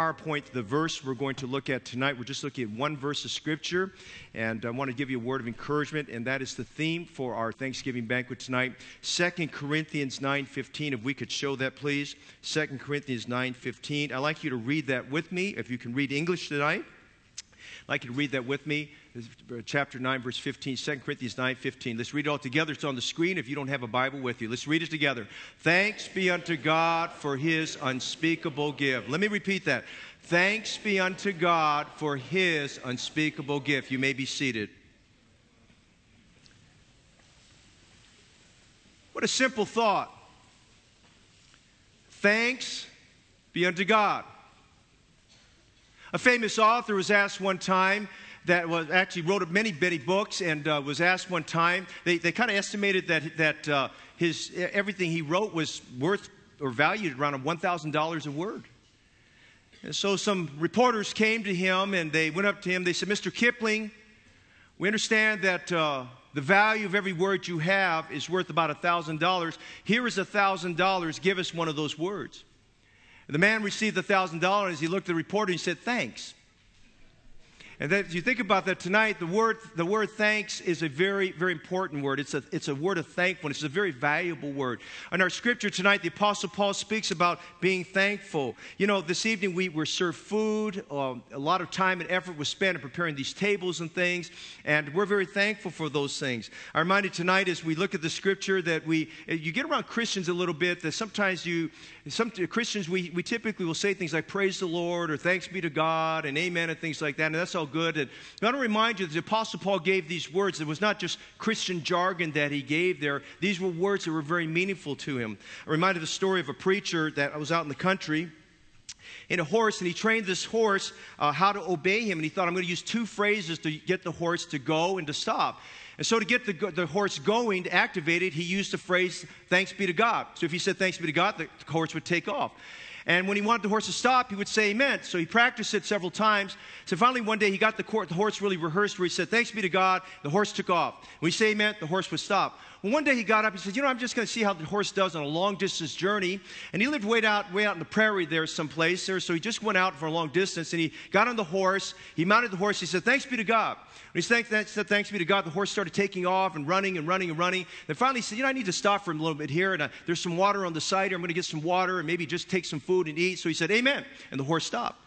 PowerPoint, the verse we're going to look at tonight. We're just looking at one verse of Scripture, and I want to give you a word of encouragement, and that is the theme for our Thanksgiving banquet tonight. 2 Corinthians 9.15, if we could show that, please. 2 Corinthians 9.15. I'd like you to read that with me, if you can read English tonight. Like you to read that with me. Uh, chapter 9, verse 15, 2 Corinthians 9, 15. Let's read it all together. It's on the screen if you don't have a Bible with you. Let's read it together. Thanks be unto God for his unspeakable gift. Let me repeat that. Thanks be unto God for his unspeakable gift. You may be seated. What a simple thought. Thanks be unto God. A famous author was asked one time that was actually wrote many, many books and uh, was asked one time. They, they kind of estimated that, that uh, his, everything he wrote was worth or valued around $1,000 a word. And so some reporters came to him and they went up to him. They said, Mr. Kipling, we understand that uh, the value of every word you have is worth about $1,000. Here is $1,000. Give us one of those words. The man received the thousand dollars. He looked at the reporter and he said, Thanks. And that, if you think about that tonight, the word, the word thanks is a very, very important word. It's a, it's a word of thankfulness. It's a very valuable word. In our scripture tonight, the Apostle Paul speaks about being thankful. You know, this evening we were served food. Um, a lot of time and effort was spent in preparing these tables and things. And we're very thankful for those things. I'm reminded tonight as we look at the scripture that we, you get around Christians a little bit, that sometimes you, some Christians, we, we typically will say things like praise the Lord or thanks be to God and amen and things like that. And that's all good. And I want to remind you that the Apostle Paul gave these words. It was not just Christian jargon that he gave there, these were words that were very meaningful to him. I reminded the story of a preacher that was out in the country in a horse, and he trained this horse uh, how to obey him. And he thought, I'm going to use two phrases to get the horse to go and to stop. And so, to get the, the horse going, to activate it, he used the phrase, Thanks be to God. So, if he said, Thanks be to God, the horse would take off. And when he wanted the horse to stop, he would say amen. So he practiced it several times. So finally, one day, he got the, court, the horse really rehearsed where he said, Thanks be to God. The horse took off. When he said amen, the horse would stop. Well, one day he got up. He said, You know, I'm just going to see how the horse does on a long distance journey. And he lived way out, way out in the prairie there, someplace there. So he just went out for a long distance and he got on the horse. He mounted the horse. He said, Thanks be to God. When he said, Thanks be to God, the horse started taking off and running and running and running. Then finally he said, You know, I need to stop for a little bit here. And uh, there's some water on the side here. I'm going to get some water and maybe just take some food and eat. So he said, Amen. And the horse stopped.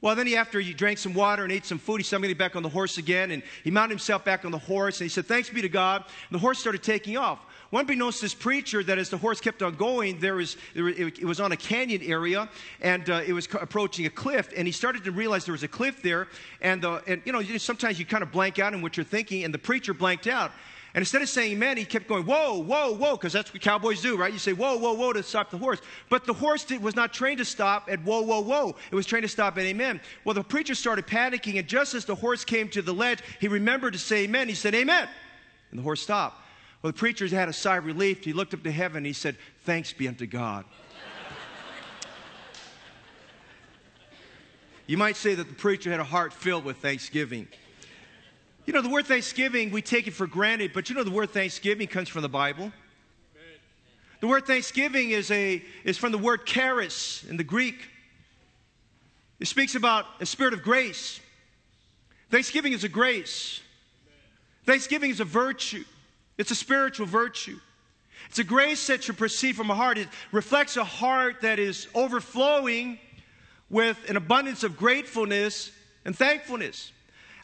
Well, then he, after he drank some water and ate some food, he said, I'm going to get back on the horse again. And he mounted himself back on the horse. And he said, Thanks be to God. And the horse started taking off. One unbeknownst to this preacher, that as the horse kept on going, there was, it was on a canyon area and uh, it was approaching a cliff. And he started to realize there was a cliff there. And, uh, and you know, sometimes you kind of blank out in what you're thinking. And the preacher blanked out. And instead of saying amen, he kept going, whoa, whoa, whoa, because that's what cowboys do, right? You say, whoa, whoa, whoa to stop the horse. But the horse did, was not trained to stop at whoa, whoa, whoa. It was trained to stop at amen. Well, the preacher started panicking, and just as the horse came to the ledge, he remembered to say amen. He said, amen. And the horse stopped. Well, the preacher had a sigh of relief. He looked up to heaven. he said, thanks be unto God. you might say that the preacher had a heart filled with thanksgiving. You know, the word Thanksgiving, we take it for granted, but you know, the word Thanksgiving comes from the Bible. The word Thanksgiving is, a, is from the word charis in the Greek. It speaks about a spirit of grace. Thanksgiving is a grace. Thanksgiving is a virtue. It's a spiritual virtue. It's a grace that you perceive from a heart. It reflects a heart that is overflowing with an abundance of gratefulness and thankfulness.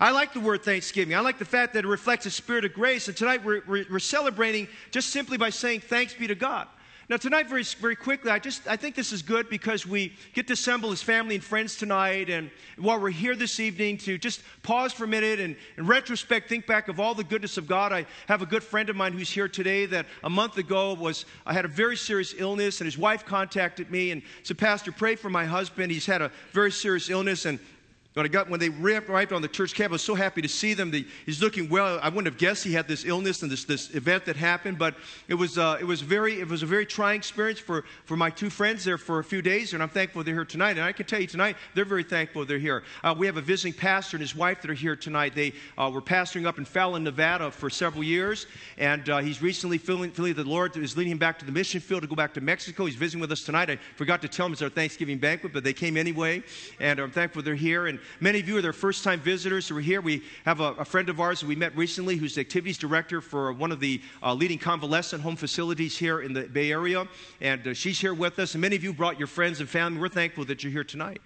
I like the word thanksgiving. I like the fact that it reflects a spirit of grace. And tonight we're, we're, celebrating just simply by saying thanks be to God. Now, tonight, very, very quickly, I just I think this is good because we get to assemble as family and friends tonight. And while we're here this evening, to just pause for a minute and in retrospect, think back of all the goodness of God. I have a good friend of mine who's here today that a month ago was I had a very serious illness, and his wife contacted me and said, Pastor, pray for my husband. He's had a very serious illness, and When I got when they arrived on the church campus, I was so happy to see them. The, he's looking well. I wouldn't have guessed he had this illness and this, this event that happened, but it was uh, it was very it was a very trying experience for, for my two friends there for a few days, and I'm thankful they're here tonight. And I can tell you tonight, they're very thankful they're here. Uh, we have a visiting pastor and his wife that are here tonight. They uh, were pastoring up in Fallon, Nevada, for several years, and uh, he's recently feeling, feeling the Lord is leading him back to the mission field to go back to Mexico. He's visiting with us tonight. I forgot to tell him it's our Thanksgiving banquet, but they came anyway, and I'm thankful they're here. And many of you are their first time visitors who are here, we have a, a, friend of ours who we met recently who's the activities director for one of the uh, leading convalescent home facilities here in the Bay Area. And uh, she's here with us. And many of you brought your friends and family. We're thankful that you're here tonight.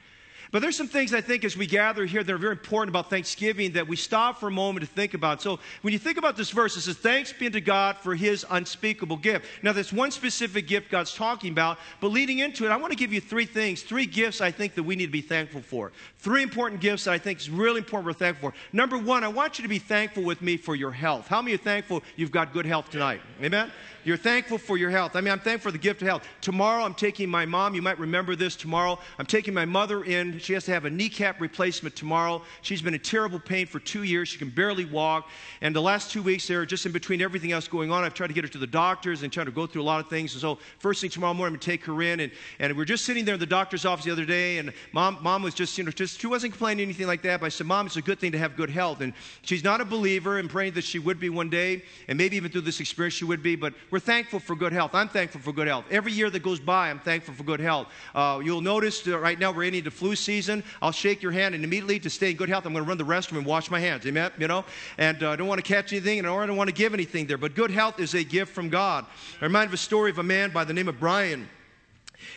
But there's some things I think as we gather here that are very important about Thanksgiving that we stop for a moment to think about. So when you think about this verse, it says, Thanks be unto God for his unspeakable gift. Now, that's one specific gift God's talking about, but leading into it, I want to give you three things, three gifts I think that we need to be thankful for. Three important gifts that I think is really important we're thankful for. Number one, I want you to be thankful with me for your health. How many are thankful you've got good health tonight? Amen? You're thankful for your health. I mean, I'm thankful for the gift of health. Tomorrow, I'm taking my mom. You might remember this tomorrow. I'm taking my mother in. She has to have a kneecap replacement tomorrow. She's been in terrible pain for two years. She can barely walk. And the last two weeks there, just in between everything else going on, I've tried to get her to the doctors and trying to go through a lot of things. And so, first thing tomorrow morning, I'm going to take her in. And, and we're just sitting there in the doctor's office the other day. And mom, mom was just, you know, just, she wasn't complaining anything like that. But I said, Mom, it's a good thing to have good health. And she's not a believer and praying that she would be one day. And maybe even through this experience, she would be. But we're thankful for good health. I'm thankful for good health. Every year that goes by, I'm thankful for good health. Uh, you'll notice right now we're into flu season. I'll shake your hand, and immediately to stay in good health, I'm going to run the restroom and wash my hands. Amen? You know? And uh, I don't want to catch anything, and I don't want to give anything there. But good health is a gift from God. I remind of a story of a man by the name of Brian.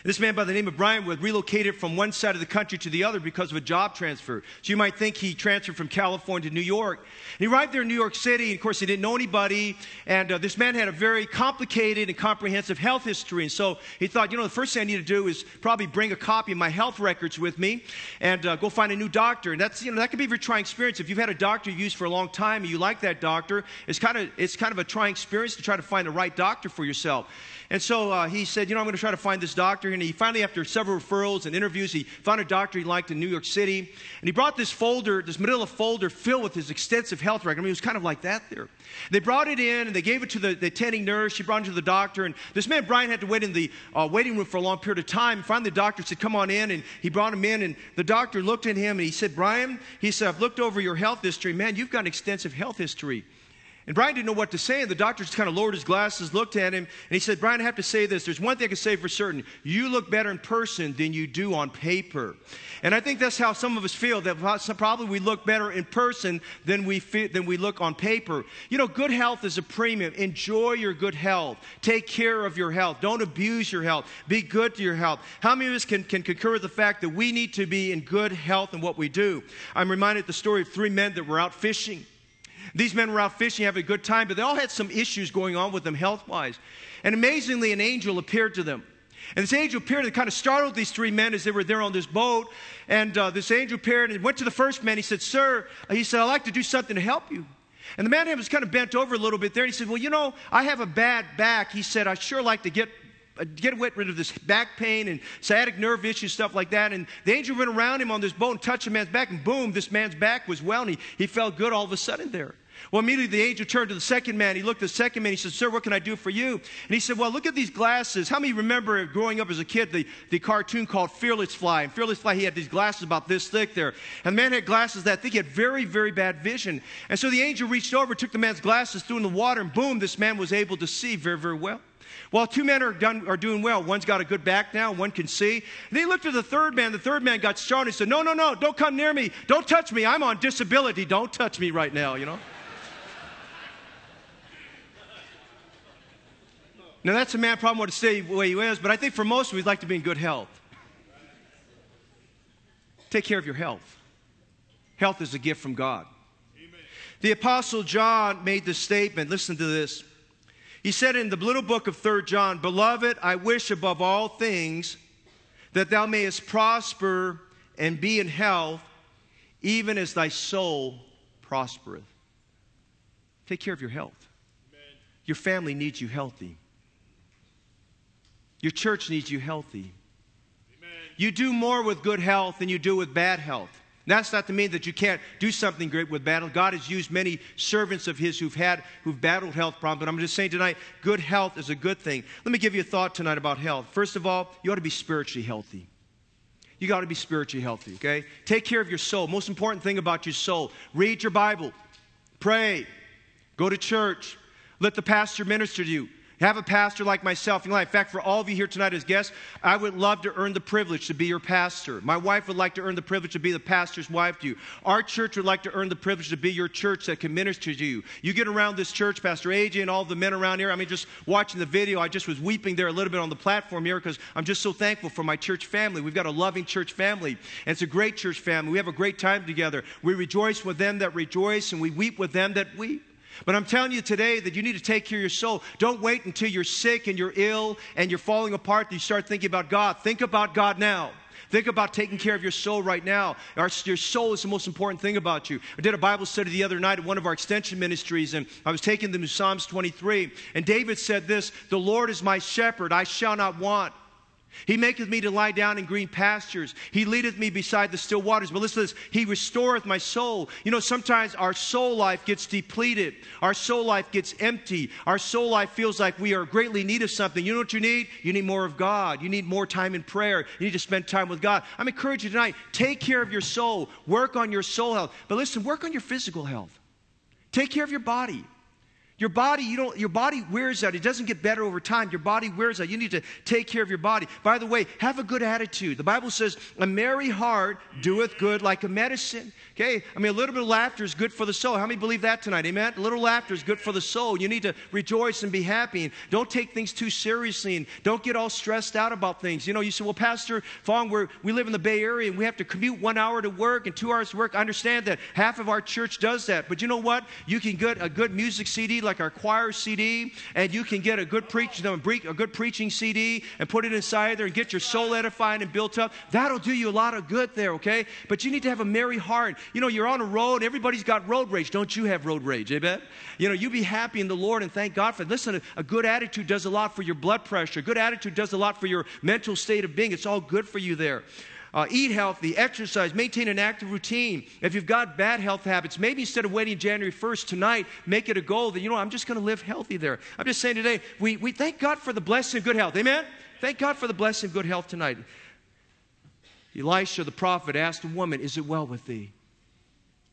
This man by the name of Brian was relocated from one side of the country to the other because of a job transfer. So you might think he transferred from California to New York. And he arrived there in New York City, and of course, he didn't know anybody. And uh, this man had a very complicated and comprehensive health history. And so he thought, you know, the first thing I need to do is probably bring a copy of my health records with me and uh, go find a new doctor. And that's, you know, that could be a very trying experience. If you've had a doctor you've used for a long time and you like that doctor, it's kind of, it's kind of a trying experience to try to find the right doctor for yourself. And so uh, he said, You know, I'm going to try to find this doctor. And he finally, after several referrals and interviews, he found a doctor he liked in New York City. And he brought this folder, this manila folder filled with his extensive health record. I mean, it was kind of like that there. They brought it in and they gave it to the, the attending nurse. She brought it to the doctor. And this man, Brian, had to wait in the uh, waiting room for a long period of time. Finally, the doctor said, Come on in. And he brought him in. And the doctor looked at him and he said, Brian, he said, I've looked over your health history. Man, you've got an extensive health history. And Brian didn't know what to say, and the doctor just kind of lowered his glasses, looked at him, and he said, Brian, I have to say this. There's one thing I can say for certain. You look better in person than you do on paper. And I think that's how some of us feel, that probably we look better in person than we, than we look on paper. You know, good health is a premium. Enjoy your good health. Take care of your health. Don't abuse your health. Be good to your health. How many of us can, can concur with the fact that we need to be in good health in what we do? I'm reminded the story of three men that were out fishing. These men were out fishing, having a good time, but they all had some issues going on with them health wise. And amazingly, an angel appeared to them. And this angel appeared and kind of startled these three men as they were there on this boat. And uh, this angel appeared and went to the first man. He said, Sir, he said, I'd like to do something to help you. And the man was kind of bent over a little bit there. And he said, Well, you know, I have a bad back. He said, I sure like to get uh, Uh, get rid of this back pain and sciatic nerve issues, stuff like that. And the angel went around him on this boat and touched the man's back, and boom, this man's back was well, and he, he felt good all of a sudden there. Well, immediately the angel turned to the second man. He looked at the second man. He said, Sir, what can I do for you? And he said, Well, look at these glasses. How many remember growing up as a kid the, the cartoon called Fearless Fly? And Fearless Fly, he had these glasses about this thick there. And the man had glasses that thick. He had very, very bad vision. And so the angel reached over, took the man's glasses, threw in the water, and boom, this man was able to see very, very well. Well, two men are, done, are doing well. One's got a good back now, one can see. And he looked at the third man. The third man got started. He said, No, no, no, don't come near me. Don't touch me. I'm on disability. Don't touch me right now, you know? Now, that's a man problem what to stay the way he is, but I think for most, we'd like to be in good health. Take care of your health. Health is a gift from God. Amen. The Apostle John made this statement. Listen to this. He said in the little book of Third John, Beloved, I wish above all things that thou mayest prosper and be in health, even as thy soul prospereth. Take care of your health. Amen. Your family needs you healthy. Your church needs you healthy. Amen. You do more with good health than you do with bad health. That's not to mean that you can't do something great with battle. God has used many servants of His who've had, who've battled health problems. But I'm just saying tonight, good health is a good thing. Let me give you a thought tonight about health. First of all, you ought to be spiritually healthy. You got to be spiritually healthy, okay? Take care of your soul. Most important thing about your soul read your Bible, pray, go to church, let the pastor minister to you. Have a pastor like myself in your life. In fact, for all of you here tonight as guests, I would love to earn the privilege to be your pastor. My wife would like to earn the privilege to be the pastor's wife to you. Our church would like to earn the privilege to be your church that can minister to you. You get around this church, Pastor AJ and all the men around here. I mean, just watching the video, I just was weeping there a little bit on the platform here because I'm just so thankful for my church family. We've got a loving church family, and it's a great church family. We have a great time together. We rejoice with them that rejoice, and we weep with them that weep. But I'm telling you today that you need to take care of your soul. Don't wait until you're sick and you're ill and you're falling apart that you start thinking about God. Think about God now. Think about taking care of your soul right now. Our, your soul is the most important thing about you. I did a Bible study the other night at one of our extension ministries, and I was taking them to Psalms 23. And David said this The Lord is my shepherd, I shall not want. He maketh me to lie down in green pastures. He leadeth me beside the still waters. But listen to this He restoreth my soul. You know, sometimes our soul life gets depleted, our soul life gets empty, our soul life feels like we are greatly in need of something. You know what you need? You need more of God. You need more time in prayer. You need to spend time with God. I'm encouraging you tonight take care of your soul, work on your soul health. But listen, work on your physical health. Take care of your body. Your body, you don't, your body wears out. It doesn't get better over time. Your body wears out. You need to take care of your body. By the way, have a good attitude. The Bible says, a merry heart doeth good like a medicine. Okay? I mean, a little bit of laughter is good for the soul. How many believe that tonight? Amen? A little laughter is good for the soul. You need to rejoice and be happy. And don't take things too seriously and don't get all stressed out about things. You know, you say, well, Pastor Fong, we we live in the Bay Area and we have to commute one hour to work and two hours to work. I understand that half of our church does that. But you know what? You can get a good music CD like our choir CD, and you can get a good preaching, a good preaching CD and put it inside there and get your soul edified and built up. That'll do you a lot of good there, okay? But you need to have a merry heart. You know, you're on a road, everybody's got road rage. Don't you have road rage, amen? You know, you be happy in the Lord and thank God for it. Listen, a good attitude does a lot for your blood pressure. A good attitude does a lot for your mental state of being. It's all good for you there. Uh, eat healthy, exercise, maintain an active routine. If you've got bad health habits, maybe instead of waiting January 1st tonight, make it a goal that, you know, I'm just going to live healthy there. I'm just saying today, we, we thank God for the blessing of good health. Amen? Thank God for the blessing of good health tonight. Elisha the prophet asked a woman, Is it well with thee?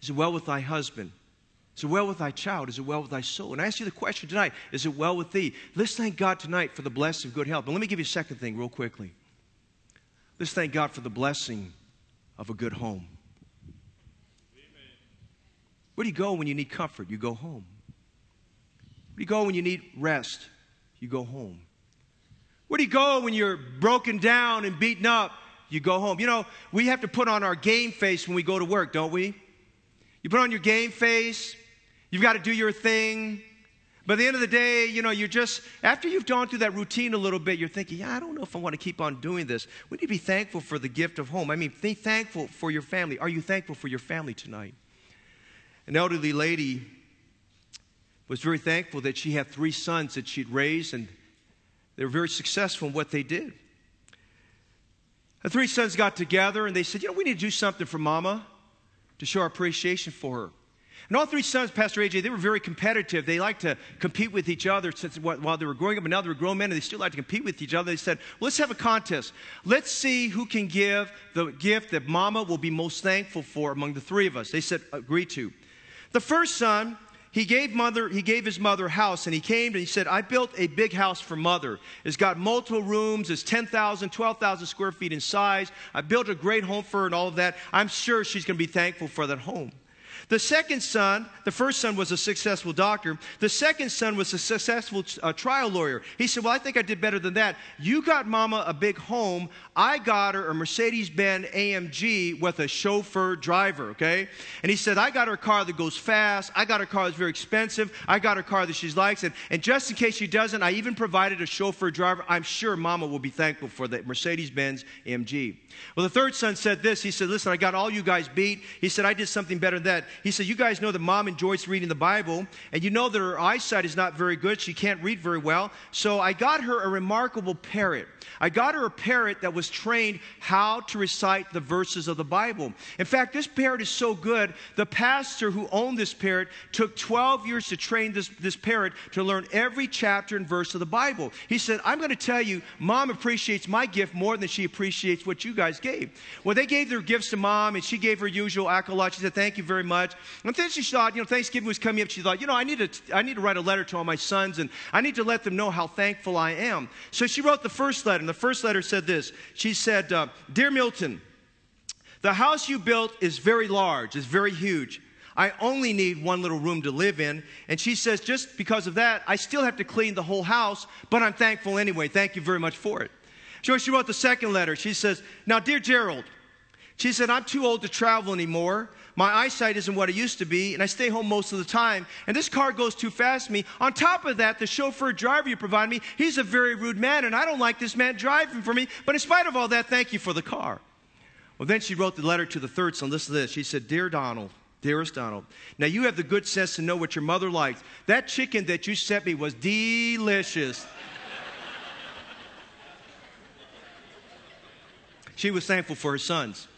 Is it well with thy husband? Is it well with thy child? Is it well with thy soul? And I ask you the question tonight Is it well with thee? Let's thank God tonight for the blessing of good health. But let me give you a second thing, real quickly. Let's thank God for the blessing of a good home. Amen. Where do you go when you need comfort? You go home. Where do you go when you need rest? You go home. Where do you go when you're broken down and beaten up? You go home. You know, we have to put on our game face when we go to work, don't we? You put on your game face, you've got to do your thing, but at the end of the day, you know, you're just, after you've gone through that routine a little bit, you're thinking, yeah, I don't know if I want to keep on doing this. We need to be thankful for the gift of home. I mean, be thankful for your family. Are you thankful for your family tonight? An elderly lady was very thankful that she had three sons that she'd raised, and they were very successful in what they did. The three sons got together and they said, You know, we need to do something for mama to show our appreciation for her. And all three sons, Pastor AJ, they were very competitive. They liked to compete with each other since while they were growing up, and now they were grown men, and they still like to compete with each other. They said, well, let's have a contest. Let's see who can give the gift that Mama will be most thankful for among the three of us. They said, agree to. The first son, he gave mother he gave his mother a house and he came and he said i built a big house for mother. It's got multiple rooms it's 10000 12000 square feet in size. I built a great home for her and all of that. I'm sure she's going to be thankful for that home the second son, the first son was a successful doctor. The second son was a successful uh, trial lawyer. He said, Well, I think I did better than that. You got mama a big home. I got her a Mercedes Benz AMG with a chauffeur driver, okay? And he said, I got her a car that goes fast. I got her car that's very expensive. I got her car that she likes. And, and just in case she doesn't, I even provided a chauffeur driver. I'm sure mama will be thankful for the Mercedes Benz AMG. Well, the third son said this. He said, Listen, I got all you guys beat. He said, I did something better than that. He said, You guys know that mom enjoys reading the Bible, and you know that her eyesight is not very good. She can't read very well. So I got her a remarkable parrot. I got her a parrot that was trained how to recite the verses of the Bible. In fact, this parrot is so good, the pastor who owned this parrot took 12 years to train this, this parrot to learn every chapter and verse of the Bible. He said, I'm going to tell you, mom appreciates my gift more than she appreciates what you guys gave. Well, they gave their gifts to mom, and she gave her usual accolade. She said, Thank you very much. And then she thought, you know, Thanksgiving was coming up. She thought, you know, I need, to, I need to write a letter to all my sons, and I need to let them know how thankful I am. So she wrote the first letter, and the first letter said this She said, uh, Dear Milton, the house you built is very large, it's very huge. I only need one little room to live in. And she says, just because of that, I still have to clean the whole house, but I'm thankful anyway. Thank you very much for it. So she wrote the second letter. She says, Now, dear Gerald, she said, I'm too old to travel anymore. My eyesight isn't what it used to be, and I stay home most of the time. And this car goes too fast for me. On top of that, the chauffeur driver you provide me, he's a very rude man, and I don't like this man driving for me. But in spite of all that, thank you for the car. Well, then she wrote the letter to the third son. Listen to this. She said, Dear Donald, Dearest Donald, now you have the good sense to know what your mother likes. That chicken that you sent me was delicious. she was thankful for her sons.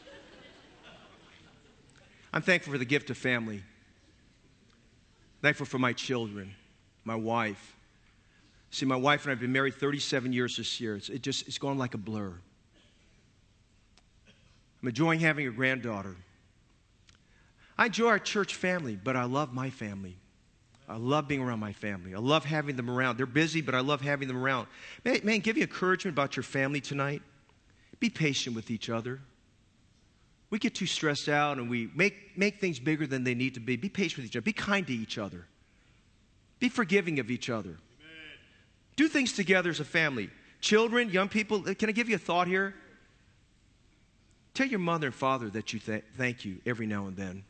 I'm thankful for the gift of family. Thankful for my children, my wife. See, my wife and I have been married 37 years this year. It's, it just, it's going like a blur. I'm enjoying having a granddaughter. I enjoy our church family, but I love my family. I love being around my family. I love having them around. They're busy, but I love having them around. Man, man, give you encouragement about your family tonight. Be patient with each other. We get too stressed out and we make, make things bigger than they need to be. Be patient with each other. Be kind to each other. Be forgiving of each other. Amen. Do things together as a family. Children, young people, uh, can I give you a thought here? Tell your mother and father that you th- thank you every now and then.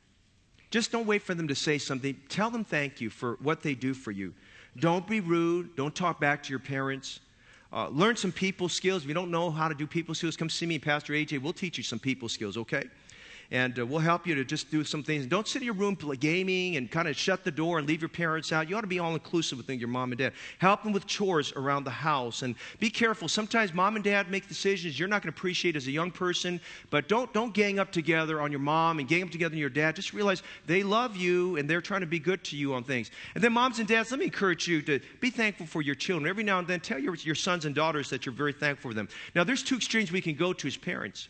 Just don't wait for them to say something. Tell them thank you for what they do for you. Don't be rude. Don't talk back to your parents. Uh, learn some people skills. If you don't know how to do people skills, come see me, Pastor AJ. We'll teach you some people skills, okay? And uh, we'll help you to just do some things. Don't sit in your room gaming and kind of shut the door and leave your parents out. You ought to be all inclusive within your mom and dad. Help them with chores around the house and be careful. Sometimes mom and dad make decisions you're not going to appreciate as a young person, but don't, don't gang up together on your mom and gang up together on your dad. Just realize they love you and they're trying to be good to you on things. And then, moms and dads, let me encourage you to be thankful for your children. Every now and then, tell your, your sons and daughters that you're very thankful for them. Now, there's two extremes we can go to as parents.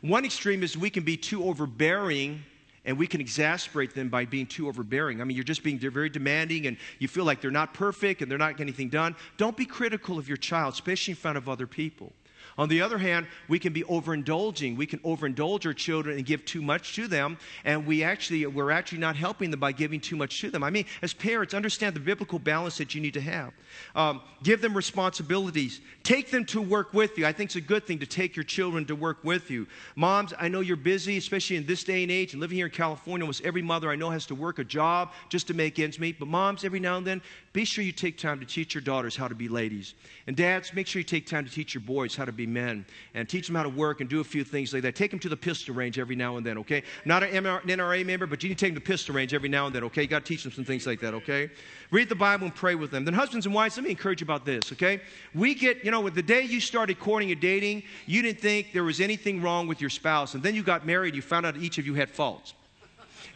One extreme is we can be too overbearing and we can exasperate them by being too overbearing. I mean, you're just being very demanding and you feel like they're not perfect and they're not getting anything done. Don't be critical of your child, especially in front of other people. On the other hand, we can be overindulging. We can overindulge our children and give too much to them, and we actually we're actually not helping them by giving too much to them. I mean, as parents, understand the biblical balance that you need to have. Um, give them responsibilities. Take them to work with you. I think it's a good thing to take your children to work with you. Moms, I know you're busy, especially in this day and age, and living here in California, almost every mother I know has to work a job just to make ends meet. But moms, every now and then, be sure you take time to teach your daughters how to be ladies. And dads, make sure you take time to teach your boys how to be men and teach them how to work and do a few things like that. Take them to the pistol range every now and then, okay? Not an NRA member, but you need to take them to the pistol range every now and then, okay? You got to teach them some things like that, okay? Read the Bible and pray with them. Then, husbands and wives, let me encourage you about this, okay? We get, you know, with the day you started courting and dating, you didn't think there was anything wrong with your spouse. And then you got married, you found out each of you had faults.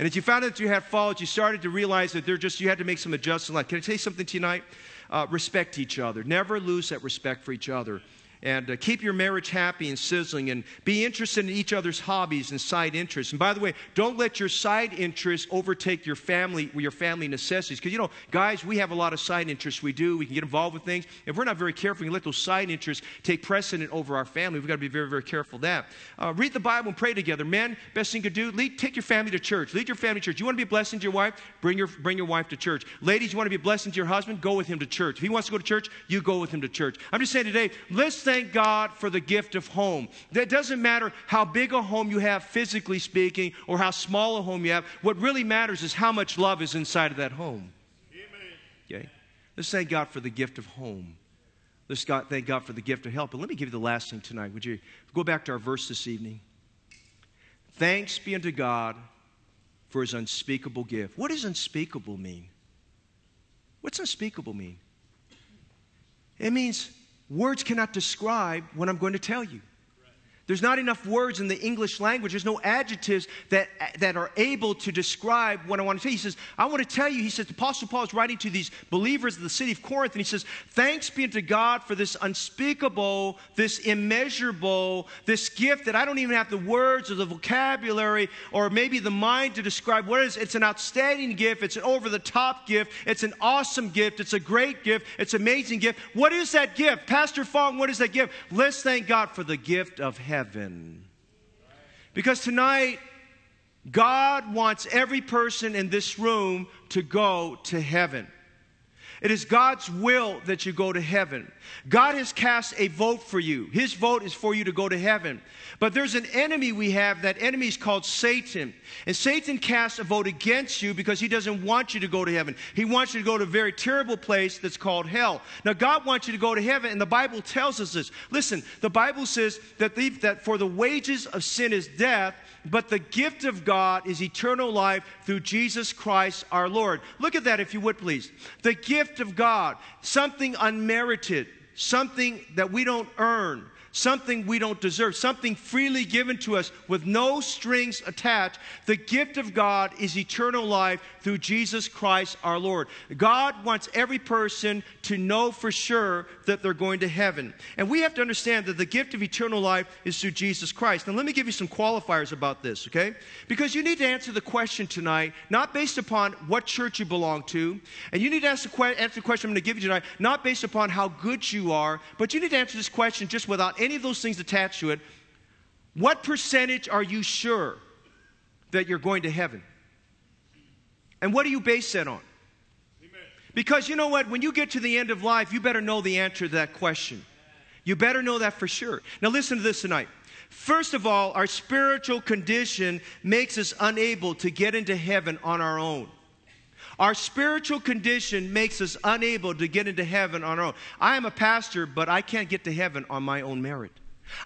And as you found out that you had faults, you started to realize that they're just, you had to make some adjustments. Can I tell you something tonight? Uh, respect each other. Never lose that respect for each other and uh, keep your marriage happy and sizzling and be interested in each other's hobbies and side interests. And by the way don't let your side interests overtake your family your family necessities. Because you know guys we have a lot of side interests we do. We can get involved with things. If we're not very careful we can let those side interests take precedent over our family. We've got to be very very careful of that. Uh, read the bible and pray together. Men best thing to do lead, take your family to church. Lead your family to church. You want to be a blessing to your wife? Bring your bring your wife to church. Ladies you want to be a blessing to your husband? Go with him to church. If he wants to go to church you go with him to church. I'm just saying today let's thank God for the gift of home. That doesn't matter how big a home you have, physically speaking, or how small a home you have. What really matters is how much love is inside of that home. Amen. Okay? Let's thank God for the gift of home. Let's God, thank God for the gift of help. But let me give you the last thing tonight. Would you go back to our verse this evening? Thanks be unto God for his unspeakable gift. What does unspeakable mean? What's unspeakable mean? It means words cannot describe what I'm going to tell you. There's not enough words in the English language. There's no adjectives that, that are able to describe what I want to tell you. He says, I want to tell you, he says, the Apostle Paul is writing to these believers of the city of Corinth, and he says, Thanks be unto God for this unspeakable, this immeasurable, this gift that I don't even have the words or the vocabulary or maybe the mind to describe what it is. It's an outstanding gift. It's an over the top gift. It's an awesome gift. It's a great gift. It's an amazing gift. What is that gift? Pastor Fong, what is that gift? Let's thank God for the gift of heaven heaven. Because tonight, God wants every person in this room to go to heaven. It is God's will that you go to heaven. God has cast a vote for you. His vote is for you to go to heaven. But there's an enemy we have. That enemy is called Satan. And Satan casts a vote against you because he doesn't want you to go to heaven. He wants you to go to a very terrible place that's called hell. Now, God wants you to go to heaven, and the Bible tells us this. Listen, the Bible says that, the, that for the wages of sin is death, but the gift of God is eternal life through Jesus Christ our Lord. Look at that, if you would please. The gift of God, something unmerited, something that we don't earn, something we don't deserve, something freely given to us with no strings attached. The gift of God is eternal life through Jesus Christ our Lord. God wants every person to know for sure that they're going to heaven. And we have to understand that the gift of eternal life is through Jesus Christ. Now, let me give you some qualifiers about this, okay? Because you need to answer the question tonight, not based upon what church you belong to, and you need to answer the, que- answer the question I'm going to give you tonight, not based upon how good you are, but you need to answer this question just without any of those things attached to it, what percentage are you sure that you're going to heaven? And what do you base that on? Amen. Because you know what? When you get to the end of life, you better know the answer to that question. You better know that for sure. Now, listen to this tonight. First of all, our spiritual condition makes us unable to get into heaven on our own. Our spiritual condition makes us unable to get into heaven on our own. I am a pastor, but I can't get to heaven on my own merit.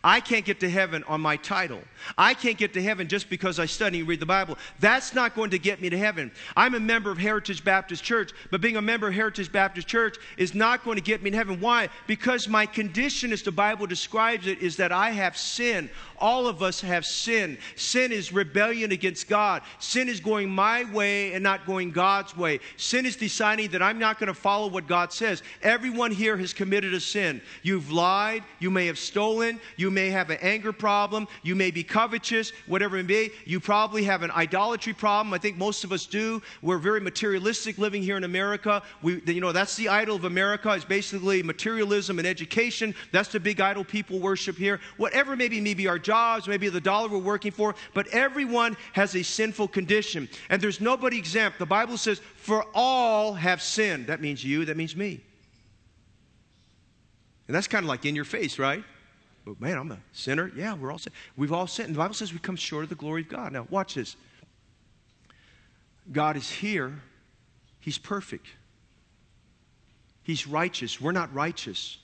I can't get to heaven on my title. I can't get to heaven just because I study and read the Bible. That's not going to get me to heaven. I'm a member of Heritage Baptist Church, but being a member of Heritage Baptist Church is not going to get me to heaven. Why? Because my condition, as the Bible describes it, is that I have sin. All of us have sin. Sin is rebellion against God. Sin is going my way and not going God's way. Sin is deciding that I'm not going to follow what God says. Everyone here has committed a sin. You've lied. You may have stolen. You may have an anger problem. You may be covetous, whatever it may be. You probably have an idolatry problem. I think most of us do. We're very materialistic living here in America. We, you know, that's the idol of America is basically materialism and education. That's the big idol people worship here. Whatever maybe maybe our jobs, maybe the dollar we're working for, but everyone has a sinful condition. And there's nobody exempt. The Bible says, for all have sinned. That means you, that means me. And that's kind of like in your face, right? But man, I'm a sinner. Yeah, we're all sin. We've all sinned. The Bible says we come short of the glory of God. Now, watch this. God is here. He's perfect. He's righteous. We're not righteous.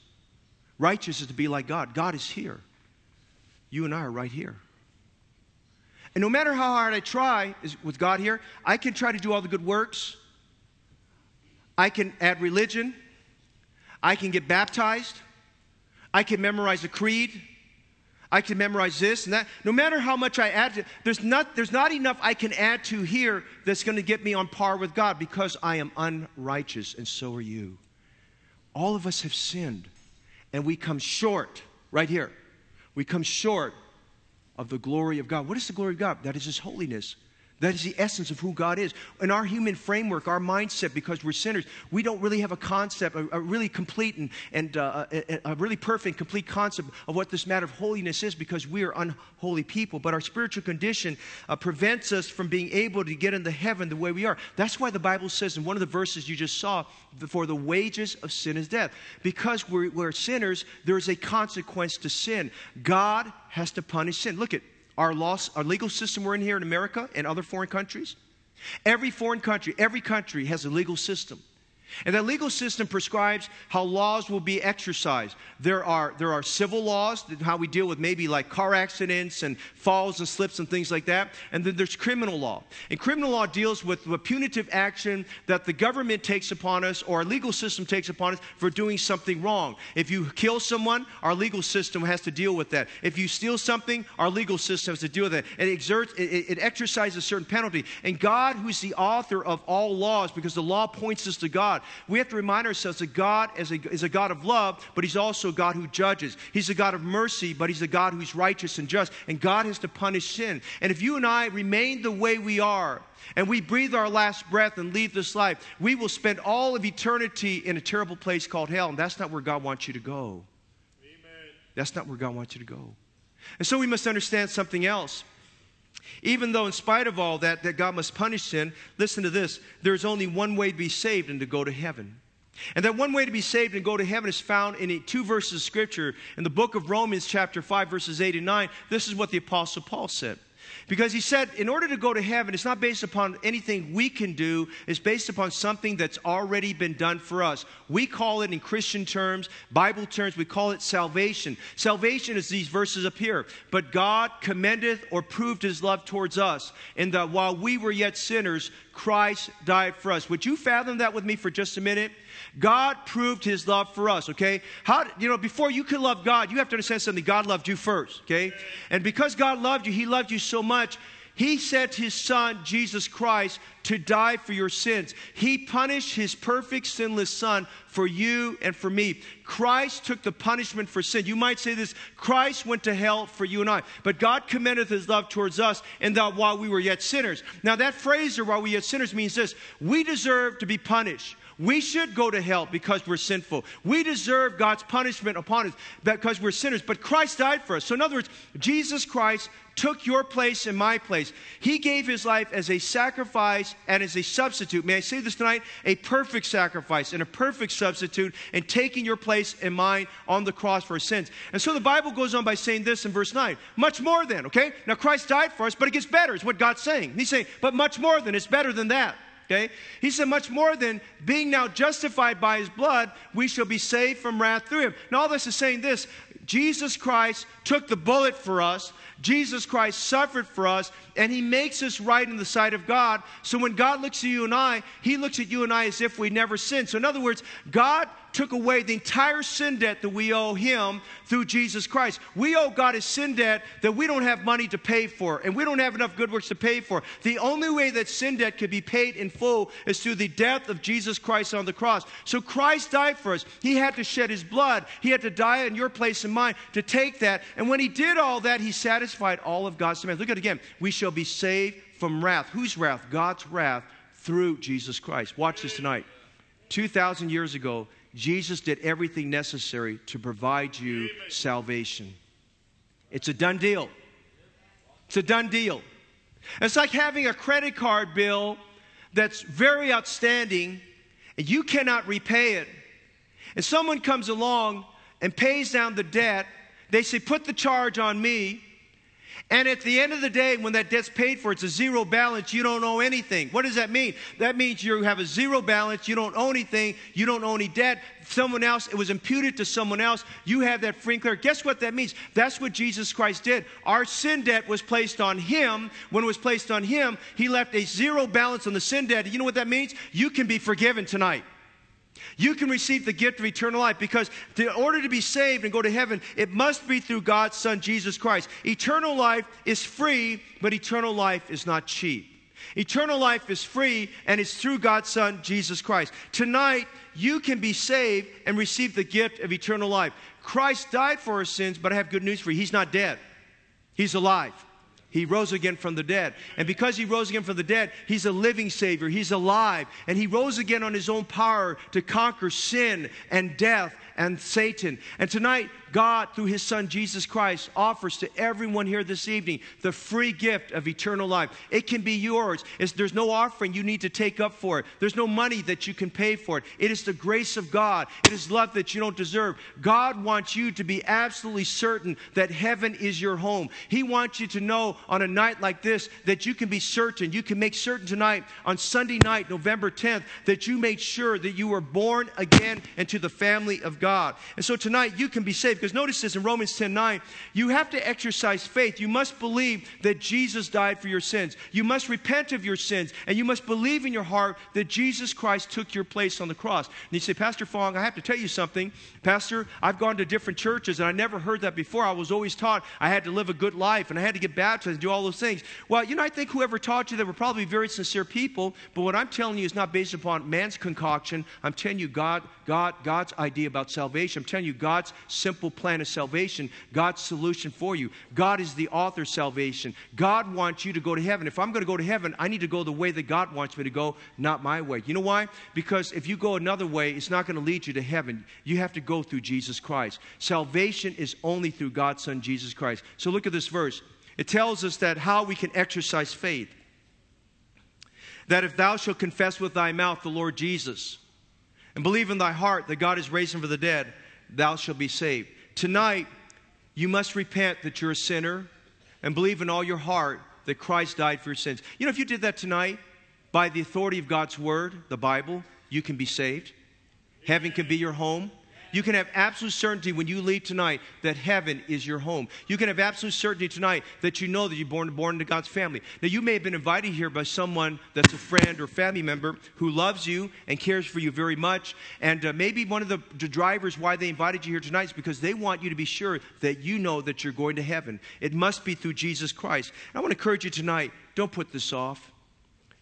Righteous is to be like God. God is here. You and I are right here. And no matter how hard I try with God here, I can try to do all the good works. I can add religion. I can get baptized. I can memorize a creed. I can memorize this and that. No matter how much I add to there's not, there's not enough I can add to here that's going to get me on par with God because I am unrighteous, and so are you. All of us have sinned, and we come short, right here. We come short of the glory of God. What is the glory of God? That is His holiness. That is the essence of who God is. In our human framework, our mindset, because we're sinners, we don't really have a concept, a, a really complete and, and uh, a, a, really perfect, complete concept of what this matter of holiness is because we are unholy people. But our spiritual condition uh, prevents us from being able to get into heaven the way we are. That's why the Bible says in one of the verses you just saw, for the wages of sin is death. Because we're, we're sinners, there is a consequence to sin. God has to punish sin. Look at our, laws, our legal system we're in here in America and other foreign countries. Every foreign country, every country has a legal system. And that legal system prescribes how laws will be exercised. There are, there are civil laws, how we deal with maybe like car accidents and falls and slips and things like that. And then there's criminal law. And criminal law deals with the punitive action that the government takes upon us or our legal system takes upon us for doing something wrong. If you kill someone, our legal system has to deal with that. If you steal something, our legal system has to deal with that. It exerts, it, it exercises a certain penalty. And God, who's the author of all laws, because the law points us to God, we have to remind ourselves that God is a, is a God of love, but He's also a God who judges. He's a God of mercy, but He's a God who's righteous and just. And God has to punish sin. And if you and I remain the way we are, and we breathe our last breath and leave this life, we will spend all of eternity in a terrible place called hell. And that's not where God wants you to go. Amen. That's not where God wants you to go. And so we must understand something else. Even though, in spite of all that, that God must punish sin, listen to this there's only one way to be saved and to go to heaven. And that one way to be saved and go to heaven is found in two verses of Scripture. In the book of Romans, chapter 5, verses 8 and 9, this is what the Apostle Paul said. Because he said, in order to go to heaven, it's not based upon anything we can do, it's based upon something that's already been done for us. We call it in Christian terms, Bible terms, we call it salvation. Salvation is these verses up here. But God commendeth or proved his love towards us, in that while we were yet sinners, Christ died for us. Would you fathom that with me for just a minute? God proved his love for us, okay? How, you know, before you could love God, you have to understand something. God loved you first, okay? And because God loved you, he loved you so much, he sent his son, Jesus Christ, to die for your sins. He punished his perfect, sinless son for you and for me. Christ took the punishment for sin. You might say this Christ went to hell for you and I. But God commendeth his love towards us in that while we were yet sinners. Now, that phrase, or while we yet sinners, means this we deserve to be punished. We should go to hell because we're sinful. We deserve God's punishment upon us because we're sinners. But Christ died for us. So, in other words, Jesus Christ took your place and my place. He gave his life as a sacrifice and as a substitute. May I say this tonight? A perfect sacrifice and a perfect substitute in taking your place and mine on the cross for sins. And so the Bible goes on by saying this in verse 9. Much more than, okay? Now Christ died for us, but it gets better, is what God's saying. He's saying, but much more than, it's better than that. Okay? He said, much more than being now justified by his blood, we shall be saved from wrath through him. Now, all this is saying this Jesus Christ took the bullet for us. Jesus Christ suffered for us, and He makes us right in the sight of God. So when God looks at you and I, He looks at you and I as if we never sinned. So, in other words, God took away the entire sin debt that we owe Him through Jesus Christ. We owe God a sin debt that we don't have money to pay for, and we don't have enough good works to pay for. The only way that sin debt could be paid in full is through the death of Jesus Christ on the cross. So Christ died for us. He had to shed His blood, He had to die in your place and mine to take that. And when He did all that, He satisfied all of God's demands. Look at it again. We shall be saved from wrath. Whose wrath? God's wrath through Jesus Christ. Watch this tonight. 2,000 years ago, Jesus did everything necessary to provide you salvation. It's a done deal. It's a done deal. It's like having a credit card bill that's very outstanding and you cannot repay it. And someone comes along and pays down the debt. They say, Put the charge on me. And at the end of the day, when that debt's paid for, it's a zero balance. You don't owe anything. What does that mean? That means you have a zero balance. You don't owe anything. You don't owe any debt. Someone else, it was imputed to someone else. You have that free and clear. Guess what that means? That's what Jesus Christ did. Our sin debt was placed on Him. When it was placed on Him, He left a zero balance on the sin debt. You know what that means? You can be forgiven tonight. You can receive the gift of eternal life because in order to be saved and go to heaven, it must be through God's Son, Jesus Christ. Eternal life is free, but eternal life is not cheap. Eternal life is free, and it's through God's Son, Jesus Christ. Tonight, you can be saved and receive the gift of eternal life. Christ died for our sins, but I have good news for you. He's not dead, He's alive. He rose again from the dead. And because he rose again from the dead, he's a living Savior. He's alive. And he rose again on his own power to conquer sin and death and Satan. And tonight, God, through his son Jesus Christ, offers to everyone here this evening the free gift of eternal life. It can be yours. It's, there's no offering you need to take up for it, there's no money that you can pay for it. It is the grace of God, it is love that you don't deserve. God wants you to be absolutely certain that heaven is your home. He wants you to know on a night like this that you can be certain. You can make certain tonight, on Sunday night, November 10th, that you made sure that you were born again into the family of God. And so tonight you can be saved. Because notice this in Romans 10 9, you have to exercise faith. You must believe that Jesus died for your sins. You must repent of your sins. And you must believe in your heart that Jesus Christ took your place on the cross. And you say, Pastor Fong, I have to tell you something. Pastor, I've gone to different churches and I never heard that before. I was always taught I had to live a good life and I had to get baptized and do all those things. Well, you know, I think whoever taught you, they were probably very sincere people. But what I'm telling you is not based upon man's concoction. I'm telling you God, God, God's idea about salvation. I'm telling you God's simple plan of salvation, God's solution for you. God is the author of salvation. God wants you to go to heaven. If I'm going to go to heaven, I need to go the way that God wants me to go, not my way. You know why? Because if you go another way, it's not going to lead you to heaven. You have to go through Jesus Christ. Salvation is only through God's Son, Jesus Christ. So look at this verse. It tells us that how we can exercise faith. That if thou shalt confess with thy mouth the Lord Jesus and believe in thy heart that God is raised him from the dead, thou shalt be saved. Tonight, you must repent that you're a sinner and believe in all your heart that Christ died for your sins. You know, if you did that tonight, by the authority of God's word, the Bible, you can be saved. Heaven can be your home. You can have absolute certainty when you leave tonight that heaven is your home. You can have absolute certainty tonight that you know that you're born, born into God's family. Now, you may have been invited here by someone that's a friend or family member who loves you and cares for you very much. And uh, maybe one of the, the drivers why they invited you here tonight is because they want you to be sure that you know that you're going to heaven. It must be through Jesus Christ. And I want to encourage you tonight don't put this off.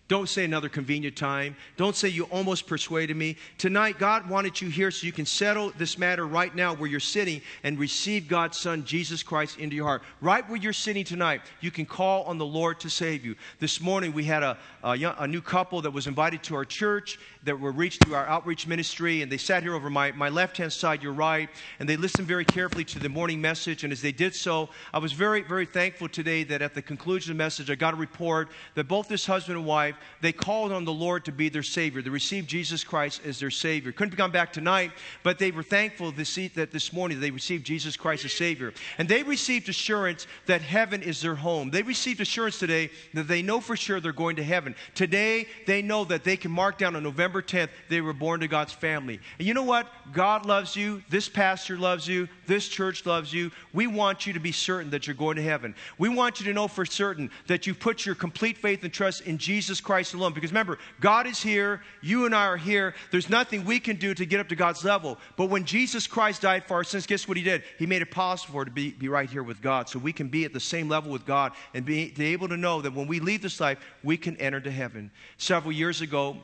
Don't say another convenient time. Don't say you almost persuaded me. Tonight, God wanted you here so you can settle this matter right now where you're sitting and receive God's Son, Jesus Christ, into your heart. Right where you're sitting tonight, you can call on the Lord to save you. This morning, we had a, a, young, a new couple that was invited to our church that were reached through our outreach ministry, and they sat here over my, my left hand side, your right, and they listened very carefully to the morning message. And as they did so, I was very, very thankful today that at the conclusion of the message, I got a report that both this husband and wife they called on the Lord to be their Savior. They received Jesus Christ as their Savior. Couldn't come back tonight, but they were thankful this, that this morning they received Jesus Christ as Savior. And they received assurance that heaven is their home. They received assurance today that they know for sure they're going to heaven. Today, they know that they can mark down on November 10th they were born to God's family. And you know what? God loves you. This pastor loves you. This church loves you. We want you to be certain that you're going to heaven. We want you to know for certain that you put your complete faith and trust in Jesus Christ alone. Because remember, God is here, you and I are here. There's nothing we can do to get up to God's level. But when Jesus Christ died for our sins, guess what he did? He made it possible for us to be, be right here with God. So we can be at the same level with God and be, be able to know that when we leave this life, we can enter to heaven. Several years ago,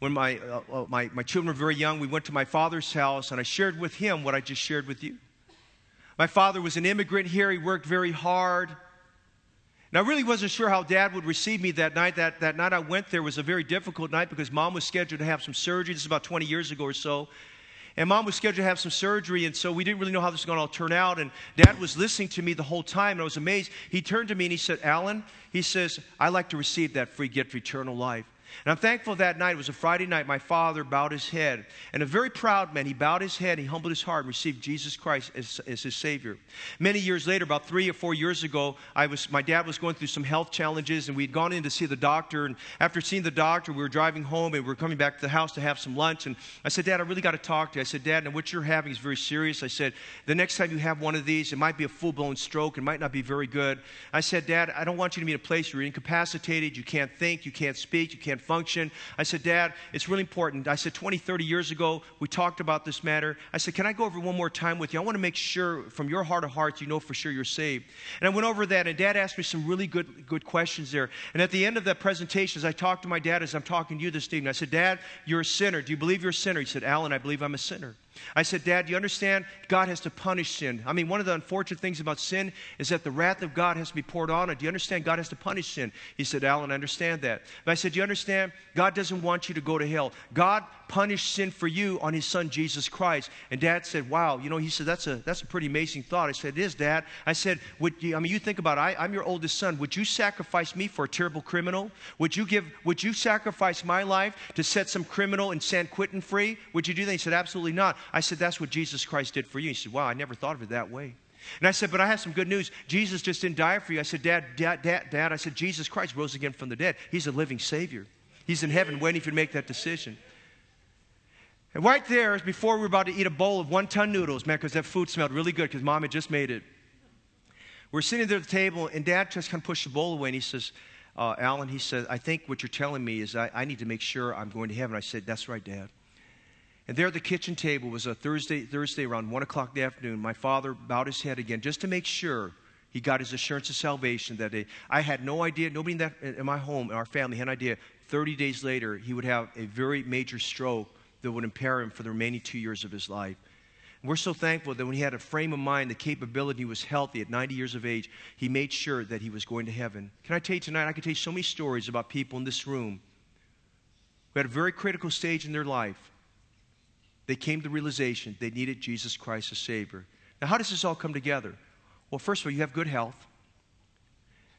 when my, uh, uh my, my children were very young, we went to my father's house and I shared with him what I just shared with you. My father was an immigrant here. He worked very hard. And I really wasn't sure how dad would receive me that night. That, that night I went there was a very difficult night because mom was scheduled to have some surgery. This is about 20 years ago or so. And mom was scheduled to have some surgery, and so we didn't really know how this was going to all turn out. And dad was listening to me the whole time, and I was amazed. He turned to me and he said, Alan, he says, I like to receive that free gift of eternal life. And I'm thankful that night, it was a Friday night, my father bowed his head. And a very proud man, he bowed his head, he humbled his heart, and received Jesus Christ as, as his Savior. Many years later, about three or four years ago, I was, my dad was going through some health challenges, and we'd gone in to see the doctor. And after seeing the doctor, we were driving home, and we were coming back to the house to have some lunch. And I said, Dad, I really got to talk to you. I said, Dad, and what you're having is very serious. I said, the next time you have one of these, it might be a full blown stroke, it might not be very good. I said, Dad, I don't want you to be in a place where you're incapacitated, you can't think, you can't speak, you can't function. I said, Dad, it's really important. I said, 20, 30 years ago, we talked about this matter. I said, Can I go over one more time with you? I want to make sure from your heart of hearts you know for sure you're saved. And I went over that, and Dad asked me some really good, good questions there. And at the end of that presentation, as I talked to my dad, as I'm talking to you this evening, I said, Dad, you're a sinner. Do you believe you're a sinner? He said, Alan, I believe I'm a sinner. I said, Dad, do you understand? God has to punish sin. I mean, one of the unfortunate things about sin is that the wrath of God has to be poured on it. Do you understand? God has to punish sin. He said, Alan, I understand that. But I said, Do you understand? God doesn't want you to go to hell. God punished sin for you on his son Jesus Christ. And dad said, Wow, you know, he said, That's a that's a pretty amazing thought. I said, It is, Dad. I said, Would you, I mean, you think about it, I, I'm your oldest son. Would you sacrifice me for a terrible criminal? Would you give would you sacrifice my life to set some criminal in San Quentin free? Would you do that? He said, Absolutely not. I said, That's what Jesus Christ did for you. He said, Wow, I never thought of it that way. And I said, But I have some good news. Jesus just didn't die for you. I said, Dad, Dad, Dad, Dad, I said, Jesus Christ rose again from the dead. He's a living Savior. He's in heaven waiting for you to make that decision. And right there, before we were about to eat a bowl of wonton noodles, man, because that food smelled really good because mom had just made it. We're sitting there at the table, and dad just kind of pushed the bowl away, and he says, uh, Alan, he said, I think what you're telling me is I, I need to make sure I'm going to heaven. I said, That's right, Dad. And there at the kitchen table was a Thursday, Thursday around 1 o'clock in the afternoon. My father bowed his head again just to make sure he got his assurance of salvation that day. I had no idea, nobody in, that, in my home, in our family, had an idea. 30 days later, he would have a very major stroke that would impair him for the remaining two years of his life. And we're so thankful that when he had a frame of mind, the capability, he was healthy at 90 years of age, he made sure that he was going to heaven. Can I tell you tonight, I can tell you so many stories about people in this room who had a very critical stage in their life. They came to the realization they needed Jesus Christ as Savior. Now, how does this all come together? Well, first of all, you have good health.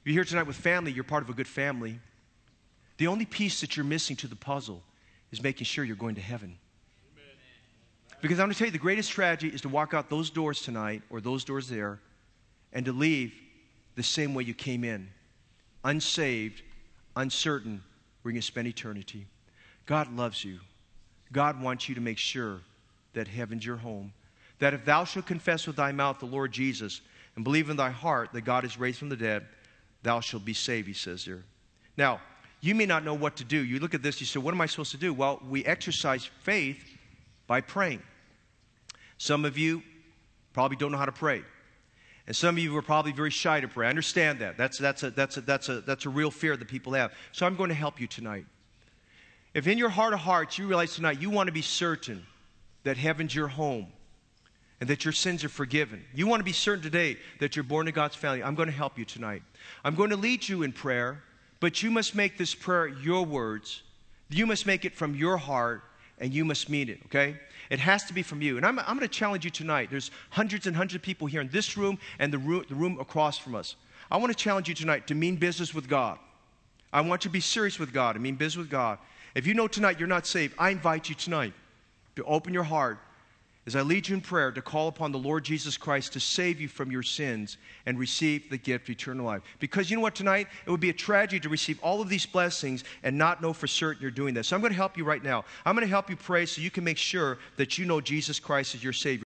If you're here tonight with family, you're part of a good family. The only piece that you're missing to the puzzle is making sure you're going to heaven. Because I'm going to tell you, the greatest tragedy is to walk out those doors tonight or those doors there and to leave the same way you came in unsaved, uncertain, where you're going to spend eternity. God loves you. God wants you to make sure that heaven's your home. That if thou shalt confess with thy mouth the Lord Jesus and believe in thy heart that God is raised from the dead, thou shalt be saved, he says there. Now, you may not know what to do. You look at this, you say, What am I supposed to do? Well, we exercise faith by praying. Some of you probably don't know how to pray. And some of you are probably very shy to pray. I understand that. That's, that's, a, that's, a, that's, a, that's a real fear that people have. So I'm going to help you tonight. If in your heart of hearts you realize tonight you want to be certain that heaven's your home and that your sins are forgiven, you want to be certain today that you're born to God's family, I'm going to help you tonight. I'm going to lead you in prayer, but you must make this prayer your words. You must make it from your heart and you must mean it, okay? It has to be from you. And I'm, I'm going to challenge you tonight. There's hundreds and hundreds of people here in this room and the room, the room across from us. I want to challenge you tonight to mean business with God. I want you to be serious with God and mean business with God. If you know tonight you're not saved, I invite you tonight to open your heart as I lead you in prayer to call upon the Lord Jesus Christ to save you from your sins and receive the gift of eternal life. Because you know what, tonight? It would be a tragedy to receive all of these blessings and not know for certain you're doing this. So I'm going to help you right now. I'm going to help you pray so you can make sure that you know Jesus Christ is your Savior.